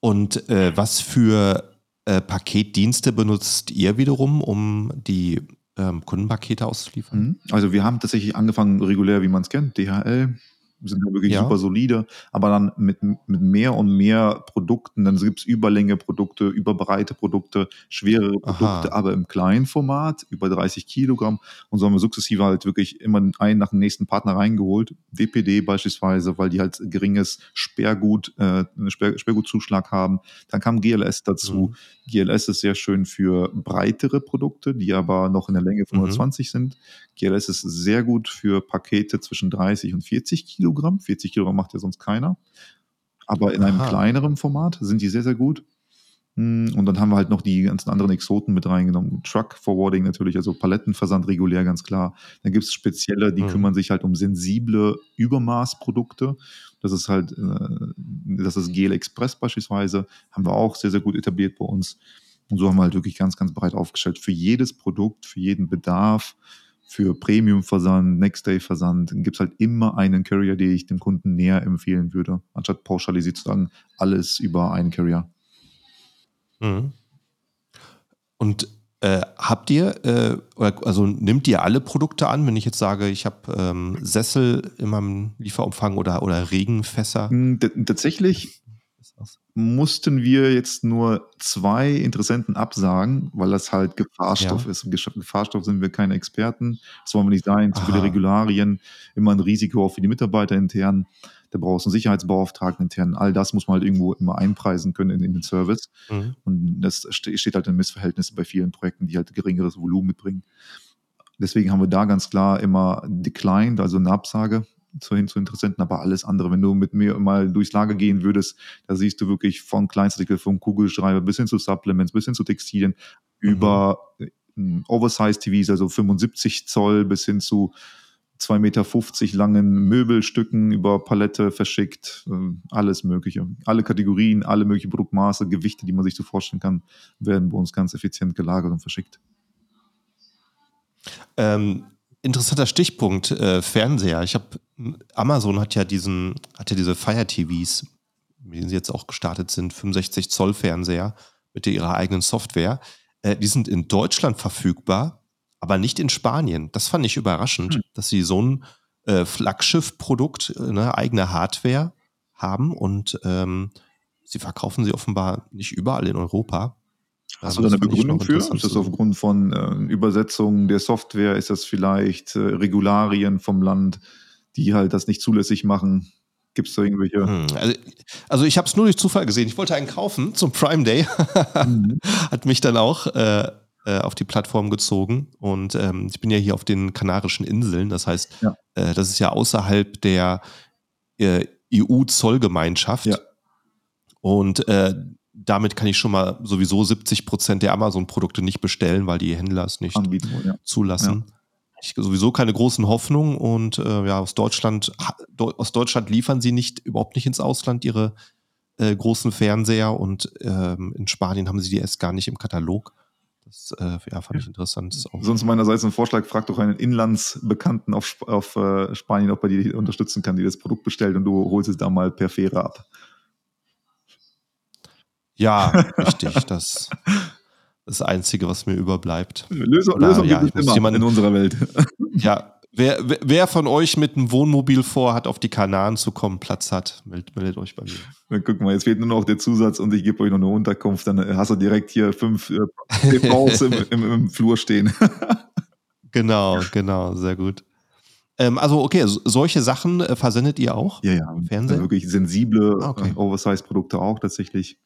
und äh, was für äh, Paketdienste benutzt ihr wiederum, um die ähm, Kundenpakete auszuliefern? Mhm. Also wir haben tatsächlich angefangen regulär, wie man es kennt, DHL, sind ja wirklich ja. super solide, aber dann mit, mit mehr und mehr Produkten, dann gibt es Überlänge-Produkte, überbreite Produkte, schwerere Produkte, Aha. aber im kleinen Format, über 30 Kilogramm. Und so haben wir sukzessive halt wirklich immer einen nach dem nächsten Partner reingeholt. DPD beispielsweise, weil die halt geringes Sperrgut, äh, Sperr, Sperrgutzuschlag haben. Dann kam GLS dazu. Mhm. GLS ist sehr schön für breitere Produkte, die aber noch in der Länge von mhm. 120 sind. GLS ist sehr gut für Pakete zwischen 30 und 40 Kilogramm. 40 Kilogramm macht ja sonst keiner. Aber in einem kleineren Format sind die sehr, sehr gut. Hm, und dann haben wir halt noch die ganzen anderen Exoten mit reingenommen. Truck Forwarding natürlich, also Palettenversand regulär, ganz klar. Dann gibt es spezielle, die mhm. kümmern sich halt um sensible Übermaßprodukte. Das ist halt, äh, das ist Gel Express beispielsweise, haben wir auch sehr, sehr gut etabliert bei uns. Und so haben wir halt wirklich ganz, ganz breit aufgestellt. Für jedes Produkt, für jeden Bedarf, für Premium-Versand, Next-Day-Versand gibt es halt immer einen Carrier, den ich dem Kunden näher empfehlen würde, anstatt pauschalisiert zu sagen, alles über einen Carrier. Mhm. Und äh, habt ihr, äh, also nimmt ihr alle Produkte an, wenn ich jetzt sage, ich habe ähm, Sessel in meinem Lieferumfang oder, oder Regenfässer? Hm, tatsächlich mussten wir jetzt nur zwei Interessenten absagen, weil das halt Gefahrstoff ja. ist. Gefahrstoff sind wir keine Experten. Das wollen wir nicht sein. Zu viele Regularien, immer ein Risiko auch für die Mitarbeiter intern. Da brauchst du einen Sicherheitsbeauftragten intern. All das muss man halt irgendwo immer einpreisen können in, in den Service. Mhm. Und das steht halt in Missverhältnissen bei vielen Projekten, die halt geringeres Volumen mitbringen. Deswegen haben wir da ganz klar immer declined, also eine Absage zu, hin zu Interessenten, aber alles andere. Wenn du mit mir mal durchs Lager gehen würdest, da siehst du wirklich von Kleinstartikel, vom Kugelschreiber bis hin zu Supplements, bis hin zu Textilien, mhm. über äh, Oversize-TVs, also 75 Zoll bis hin zu 2,50 Meter langen Möbelstücken über Palette verschickt, äh, alles Mögliche. Alle Kategorien, alle möglichen Produktmaße, Gewichte, die man sich so vorstellen kann, werden bei uns ganz effizient gelagert und verschickt. Ähm, interessanter Stichpunkt, äh, Fernseher. Ich habe, Amazon hat ja diesen, hat ja diese Fire TVs, mit denen sie jetzt auch gestartet sind, 65 Zoll Fernseher mit ihrer eigenen Software. Äh, die sind in Deutschland verfügbar, aber nicht in Spanien. Das fand ich überraschend, hm. dass sie so ein äh, Flaggschiff-Produkt, äh, ne, eigene Hardware haben und ähm, sie verkaufen sie offenbar nicht überall in Europa. Hast du da eine Begründung für? Ist das aufgrund von äh, Übersetzungen der Software? Ist das vielleicht äh, Regularien vom Land, die halt das nicht zulässig machen? Gibt es da irgendwelche? Hm, also, also, ich habe es nur durch Zufall gesehen. Ich wollte einen kaufen zum Prime Day. mhm. Hat mich dann auch äh, äh, auf die Plattform gezogen. Und ähm, ich bin ja hier auf den Kanarischen Inseln. Das heißt, ja. Äh, das ist ja außerhalb der äh, EU-Zollgemeinschaft. Ja. Und äh, damit kann ich schon mal sowieso 70 Prozent der Amazon-Produkte nicht bestellen, weil die Händler es nicht Anbieten, zulassen. Ja. Ich sowieso keine großen Hoffnungen und äh, ja, aus Deutschland, aus Deutschland liefern sie nicht, überhaupt nicht ins Ausland ihre äh, großen Fernseher und ähm, in Spanien haben sie die erst gar nicht im Katalog. Das äh, ja, fand ich interessant. Sonst meinerseits ein Vorschlag, frag doch einen Inlandsbekannten auf, auf äh, Spanien, ob er die unterstützen kann, die das Produkt bestellt und du holst es da mal per Fähre ab. Ja, richtig. Das das Einzige, was mir überbleibt. Lösung, Oder, Lösung ja, gibt es immer jemanden, in unserer Welt. Ja, wer, wer von euch mit einem Wohnmobil vorhat, auf die Kanaren zu kommen, Platz hat, meldet, meldet euch bei mir. Dann guck mal, jetzt fehlt nur noch der Zusatz und ich gebe euch noch eine Unterkunft. Dann hast du direkt hier fünf äh, im, im, im Flur stehen. genau, genau, sehr gut. Ähm, also, okay, solche Sachen äh, versendet ihr auch? Ja, ja. Im Fernsehen? Also wirklich sensible ah, okay. äh, Oversize-Produkte auch tatsächlich.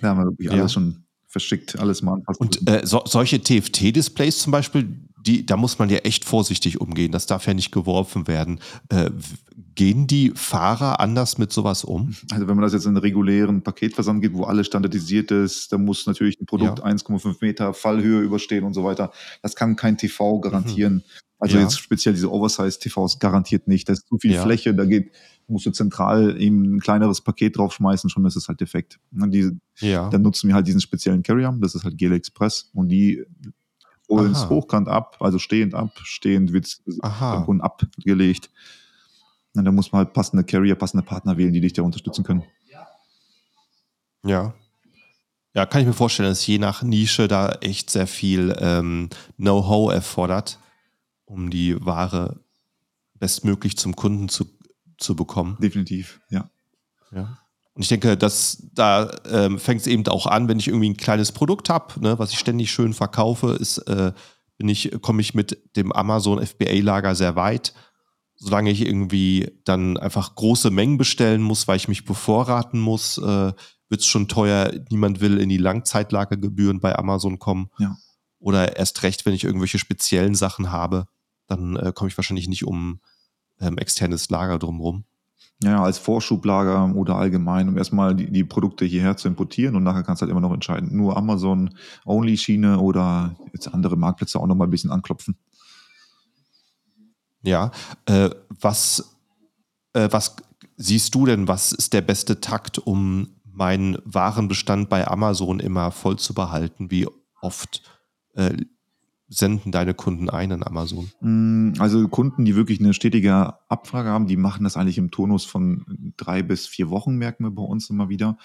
Da haben wir wirklich ja. alles schon verschickt, alles mal. Und äh, so, solche TFT-Displays zum Beispiel, die, da muss man ja echt vorsichtig umgehen. Das darf ja nicht geworfen werden. Äh, gehen die Fahrer anders mit sowas um? Also wenn man das jetzt in einen regulären Paketversand geht, wo alles standardisiert ist, dann muss natürlich ein Produkt ja. 1,5 Meter Fallhöhe überstehen und so weiter. Das kann kein TV garantieren. Mhm. Also ja. jetzt speziell diese Oversize-TVs garantiert nicht. Da ist zu viel ja. Fläche, da geht musst du zentral eben ein kleineres Paket draufschmeißen, schon ist es halt defekt. Die, ja. Dann nutzen wir halt diesen speziellen Carrier, das ist halt Gel Express und die holen es hochkant ab, also stehend ab, stehend wird es und abgelegt. Und dann muss man halt passende Carrier, passende Partner wählen, die dich da unterstützen können. Ja. Ja, kann ich mir vorstellen, dass je nach Nische da echt sehr viel ähm, Know-how erfordert, um die Ware bestmöglich zum Kunden zu zu bekommen. Definitiv, ja. Ja. Und ich denke, dass da ähm, fängt es eben auch an, wenn ich irgendwie ein kleines Produkt habe, ne, was ich ständig schön verkaufe, ist, äh, bin ich, komme ich mit dem Amazon FBA-Lager sehr weit. Solange ich irgendwie dann einfach große Mengen bestellen muss, weil ich mich bevorraten muss, äh, wird es schon teuer. Niemand will in die Langzeitlagergebühren bei Amazon kommen. Ja. Oder erst recht, wenn ich irgendwelche speziellen Sachen habe, dann äh, komme ich wahrscheinlich nicht um ähm, externes Lager drumherum. Ja, als Vorschublager oder allgemein, um erstmal die, die Produkte hierher zu importieren und nachher kannst du halt immer noch entscheiden, nur Amazon-Only-Schiene oder jetzt andere Marktplätze auch noch mal ein bisschen anklopfen. Ja, äh, was, äh, was siehst du denn, was ist der beste Takt, um meinen Warenbestand bei Amazon immer voll zu behalten? Wie oft äh, senden deine Kunden ein in Amazon? Mm, also Kunden, die wirklich eine stetige Abfrage haben, die machen das eigentlich im Tonus von drei bis vier Wochen, merken wir bei uns immer wieder.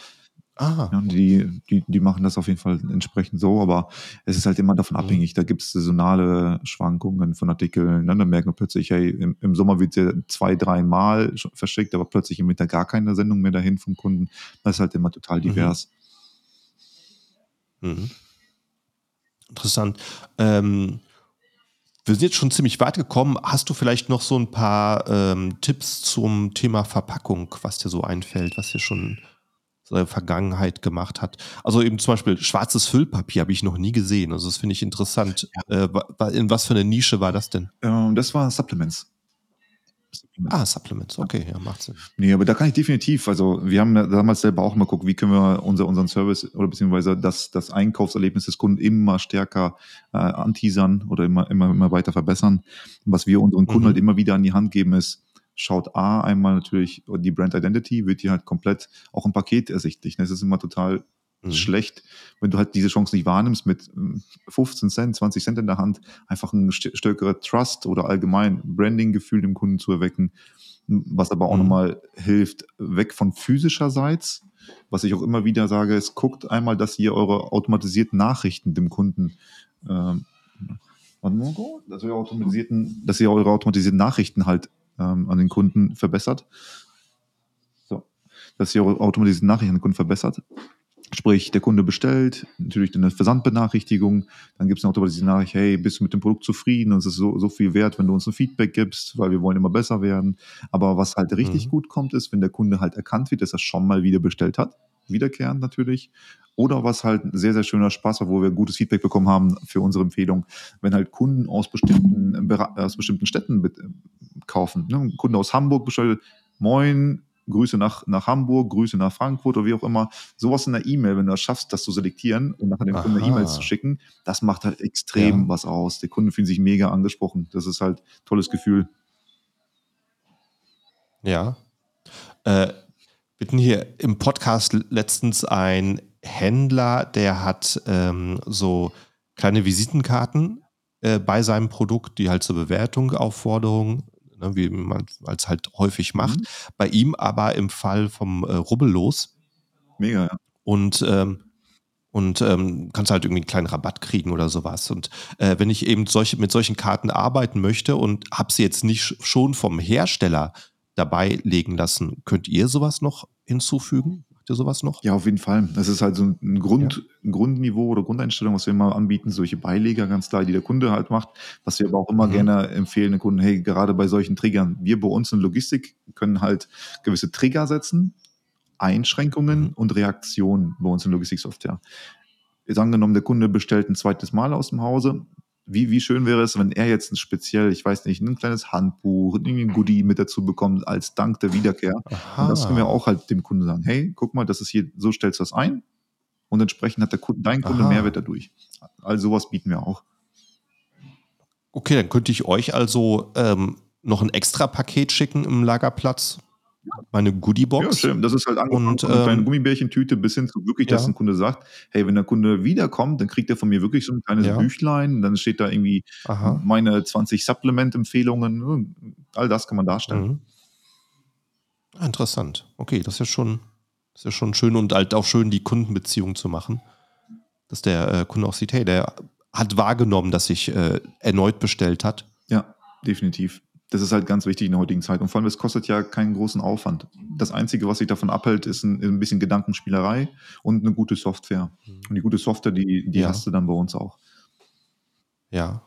Ah. Ja, die, die, die machen das auf jeden Fall entsprechend so, aber es ist halt immer davon mhm. abhängig. Da gibt es saisonale Schwankungen von Artikeln. Ne? Dann merken wir plötzlich, hey, im, im Sommer wird ja zwei, dreimal verschickt, aber plötzlich im Winter gar keine Sendung mehr dahin vom Kunden. Das ist halt immer total mhm. divers. Mhm. Mhm. Interessant. Ähm, wir sind jetzt schon ziemlich weit gekommen. Hast du vielleicht noch so ein paar ähm, Tipps zum Thema Verpackung, was dir so einfällt, was dir schon in der Vergangenheit gemacht hat? Also eben zum Beispiel schwarzes Füllpapier habe ich noch nie gesehen. Also das finde ich interessant. Ja. Äh, in was für eine Nische war das denn? Ähm, das war Supplements. Supplements. Ah, Supplements, okay, ja, macht Sinn. Nee, aber da kann ich definitiv, also wir haben damals selber auch mal gucken, wie können wir unser, unseren Service oder beziehungsweise das, das Einkaufserlebnis des Kunden immer stärker äh, anteasern oder immer, immer, immer weiter verbessern. Und was wir unseren Kunden mhm. halt immer wieder an die Hand geben, ist, schaut A einmal natürlich die Brand Identity, wird hier halt komplett auch im Paket ersichtlich. Das ist immer total mhm. schlecht, wenn du halt diese Chance nicht wahrnimmst, mit 15 hm, Cent, 20 Cent in der Hand einfach ein stärkerer Trust oder allgemein Branding-Gefühl dem Kunden zu erwecken, was aber auch mhm. nochmal hilft, weg von physischerseits. Was ich auch immer wieder sage, ist, guckt einmal, dass ihr eure automatisierten Nachrichten dem Kunden ähm, dass ihr, automatisierten, dass ihr eure automatisierten Nachrichten halt ähm, an den Kunden verbessert. So, dass ihr eure automatisierten Nachrichten an den Kunden verbessert. Sprich, der Kunde bestellt, natürlich eine Versandbenachrichtigung, dann gibt es eine automatisierte Nachricht, hey, bist du mit dem Produkt zufrieden? Und es ist so, so viel wert, wenn du uns ein Feedback gibst, weil wir wollen immer besser werden. Aber was halt richtig mhm. gut kommt, ist, wenn der Kunde halt erkannt wird, dass er schon mal wieder bestellt hat, wiederkehrend natürlich. Oder was halt ein sehr, sehr schöner Spaß war, wo wir gutes Feedback bekommen haben für unsere Empfehlung, wenn halt Kunden aus bestimmten, aus bestimmten Städten kaufen. Ne? Ein Kunde aus Hamburg bestellt, moin, Grüße nach, nach Hamburg, Grüße nach Frankfurt oder wie auch immer. Sowas in der E-Mail, wenn du das schaffst, das zu selektieren und nachher dem Kunden E-Mails zu schicken, das macht halt extrem ja. was aus. Der Kunde fühlt sich mega angesprochen. Das ist halt ein tolles Gefühl. Ja. Äh, wir hatten hier im Podcast letztens ein Händler, der hat ähm, so kleine Visitenkarten äh, bei seinem Produkt, die halt zur Bewertung, Aufforderung ne, wie man es halt häufig macht. Mhm. Bei ihm aber im Fall vom äh, Rubbellos. Mega, ja. Und ähm, und ähm, kannst halt irgendwie einen kleinen Rabatt kriegen oder sowas. Und äh, wenn ich eben solche, mit solchen Karten arbeiten möchte und habe sie jetzt nicht schon vom Hersteller dabei legen lassen, könnt ihr sowas noch hinzufügen? Ihr sowas noch? Ja, auf jeden Fall. Das ist halt so ein, Grund, ja. ein Grundniveau oder Grundeinstellung, was wir immer anbieten, solche Beileger ganz klar, die der Kunde halt macht. Was wir aber auch immer mhm. gerne empfehlen, den Kunden, hey, gerade bei solchen Triggern, wir bei uns in Logistik können halt gewisse Trigger setzen, Einschränkungen mhm. und Reaktionen bei uns in Logistiksoftware. Jetzt angenommen, der Kunde bestellt ein zweites Mal aus dem Hause, wie, wie schön wäre es, wenn er jetzt ein speziell, ich weiß nicht, ein kleines Handbuch, ein Goodie mit dazu bekommt als Dank der Wiederkehr. Aha. Und das können wir auch halt dem Kunden sagen. Hey, guck mal, das ist hier, so stellst du das ein. Und entsprechend hat der Kunde, dein Kunde Aha. Mehrwert dadurch. Also sowas bieten wir auch. Okay, dann könnte ich euch also ähm, noch ein extra Paket schicken im Lagerplatz meine Goodiebox. Ja, schön. Das ist halt angefangen und, von einer ähm, Gummibärchentüte bis hin zu wirklich, dass ja. ein Kunde sagt, hey, wenn der Kunde wiederkommt, dann kriegt er von mir wirklich so ein kleines ja. Büchlein, dann steht da irgendwie Aha. meine 20 Supplement-Empfehlungen, all das kann man darstellen. Mhm. Ah, interessant. Okay, das ist ja schon, ist ja schon schön und halt auch schön, die Kundenbeziehung zu machen. Dass der äh, Kunde auch sieht, hey, der hat wahrgenommen, dass sich äh, erneut bestellt hat. Ja, definitiv. Das ist halt ganz wichtig in der heutigen Zeit. Und vor allem, es kostet ja keinen großen Aufwand. Das Einzige, was sich davon abhält, ist ein, ein bisschen Gedankenspielerei und eine gute Software. Mhm. Und die gute Software, die, die ja. hast du dann bei uns auch. Ja.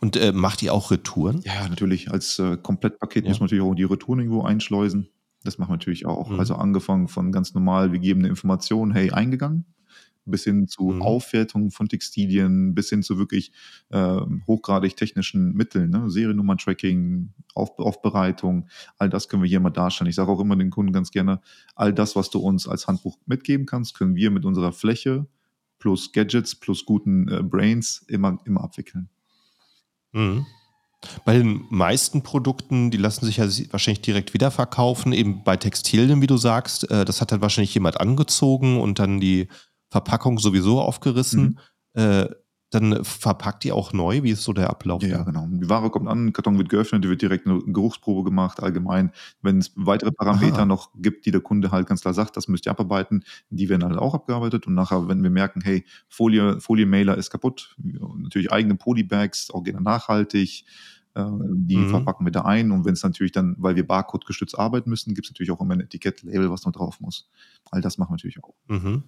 Und äh, macht ihr auch Retouren? Ja, natürlich. Als äh, Komplettpaket ja. muss man natürlich auch die Retouren irgendwo einschleusen. Das machen wir natürlich auch. Mhm. Also angefangen von ganz normal, wir geben eine Information, hey, eingegangen, bis hin zu mhm. Aufwertung von Textilien, bis hin zu wirklich äh, hochgradig technischen Mitteln, ne? Seriennummer-Tracking, Auf Aufbereitung, all das können wir hier mal darstellen. Ich sage auch immer den Kunden ganz gerne, all das, was du uns als Handbuch mitgeben kannst, können wir mit unserer Fläche plus Gadgets plus guten äh, Brains immer, immer abwickeln. Mhm. Bei den meisten Produkten, die lassen sich ja wahrscheinlich direkt wieder verkaufen. Eben bei Textilien, wie du sagst, äh, das hat dann wahrscheinlich jemand angezogen und dann die Verpackung sowieso aufgerissen. Mhm. Äh, dann verpackt ihr auch neu? Wie ist so der Ablauf? Ja, genau. Die Ware kommt an, Karton wird geöffnet, die wird direkt eine Geruchsprobe gemacht, allgemein. Wenn es weitere Parameter Aha. noch gibt, die der Kunde halt ganz klar sagt, das müsst ihr abarbeiten, die werden halt auch abgearbeitet. Und nachher, wenn wir merken, hey, Folie, Folienmailer ist kaputt, natürlich eigene Polybags, auch gerne nachhaltig, äh, die mhm. verpacken wir da ein. Und wenn es natürlich dann, weil wir Barcode gestützt arbeiten müssen, gibt es natürlich auch immer ein Etikett-Label, was noch drauf muss. All das machen wir natürlich auch. Mhm.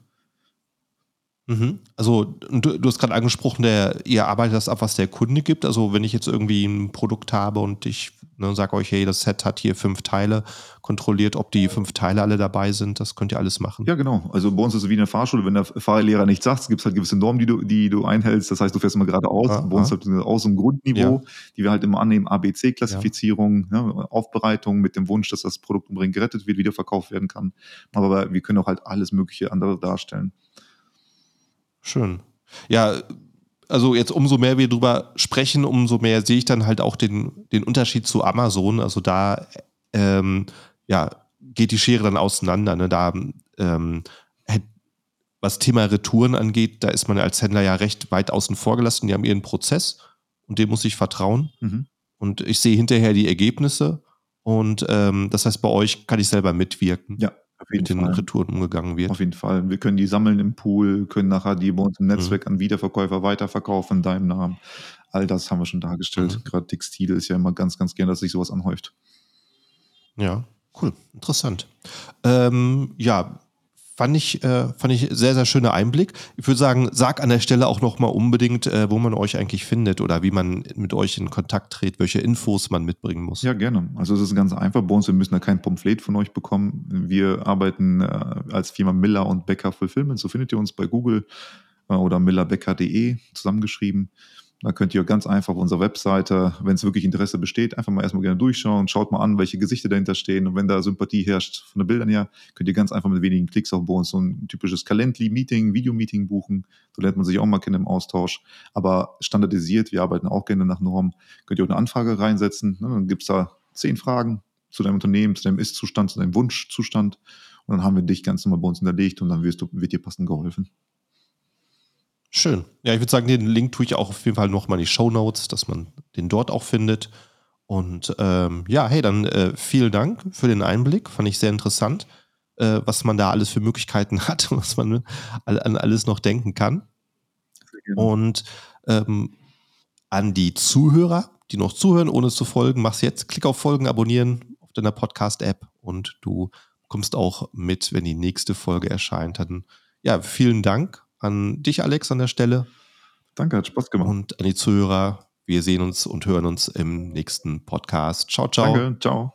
Mhm. Also du, du hast gerade angesprochen, der, ihr arbeitet das ab, was der Kunde gibt. Also wenn ich jetzt irgendwie ein Produkt habe und ich ne, sage euch, hey, das Set hat hier fünf Teile, kontrolliert, ob die fünf Teile alle dabei sind, das könnt ihr alles machen. Ja, genau. Also bei uns ist es wie in der Fahrschule, wenn der Fahrlehrer nichts sagt, gibt es halt gewisse Normen, die du, die du einhältst. Das heißt, du fährst immer geradeaus. Ah, bei uns ah. halt aus dem Grundniveau, ja. die wir halt immer annehmen, ABC-Klassifizierung, ja. ne, Aufbereitung mit dem Wunsch, dass das Produkt unbedingt gerettet wird, wiederverkauft werden kann. Aber wir können auch halt alles mögliche andere darstellen. Schön. Ja, also jetzt umso mehr wir drüber sprechen, umso mehr sehe ich dann halt auch den, den Unterschied zu Amazon. Also da ähm, ja, geht die Schere dann auseinander. Ne? Da ähm, was Thema Retouren angeht, da ist man als Händler ja recht weit außen vor gelassen. Die haben ihren Prozess und dem muss ich vertrauen. Mhm. Und ich sehe hinterher die Ergebnisse. Und ähm, das heißt, bei euch kann ich selber mitwirken. Ja, mit den Fall. Retouren umgegangen wird. Auf jeden Fall. Wir können die sammeln im Pool, können nachher die bei uns im Netzwerk mhm. an Wiederverkäufer weiterverkaufen in deinem Namen. All das haben wir schon dargestellt. Mhm. Gerade Textil ist ja immer ganz, ganz gern, dass sich sowas anhäuft. Ja, cool. Interessant. Ähm, ja, fand ich, äh, fand ich sehr, sehr schöner Einblick. Ich würde sagen, sag an der Stelle auch nochmal unbedingt, äh, wo man euch eigentlich findet oder wie man mit euch in Kontakt tritt, welche Infos man mitbringen muss. Ja, gerne. Also es ist ganz einfach bei uns, wir müssen da kein Pamphlet von euch bekommen. Wir arbeiten äh, als Firma Miller und Becker Fulfillment, so findet ihr uns bei Google äh, oder millerbecker.de zusammengeschrieben. Da könnt ihr ganz einfach auf unserer Webseite, wenn es wirklich Interesse besteht, einfach mal erstmal gerne durchschauen, schaut mal an, welche Gesichter dahinter stehen. Und wenn da Sympathie herrscht von den Bildern her, könnt ihr ganz einfach mit wenigen Klicks auch bei uns so ein typisches Calendly-Meeting, Videomeeting buchen. So lernt man sich auch mal kennen im Austausch. Aber standardisiert, wir arbeiten auch gerne nach Norm, könnt ihr auch eine Anfrage reinsetzen. Ne? Dann gibt es da zehn Fragen zu deinem Unternehmen, zu deinem Ist-Zustand, zu deinem Wunschzustand. Und dann haben wir dich ganz normal bei uns hinterlegt und dann wirst du, wird dir passend geholfen. Schön. Ja, ich würde sagen, den Link tue ich auch auf jeden Fall nochmal in die Show Notes, dass man den dort auch findet. Und ähm, ja, hey, dann äh, vielen Dank für den Einblick. Fand ich sehr interessant, äh, was man da alles für Möglichkeiten hat, was man an alles noch denken kann. Und ähm, an die Zuhörer, die noch zuhören, ohne zu folgen, mach's jetzt. Klick auf Folgen, abonnieren auf deiner Podcast-App und du kommst auch mit, wenn die nächste Folge erscheint. Dann ja, vielen Dank an dich, Alex, an der Stelle. Danke, hat Spaß gemacht. Und an die Zuhörer. Wir sehen uns und hören uns im nächsten Podcast. Ciao, ciao. Danke, ciao.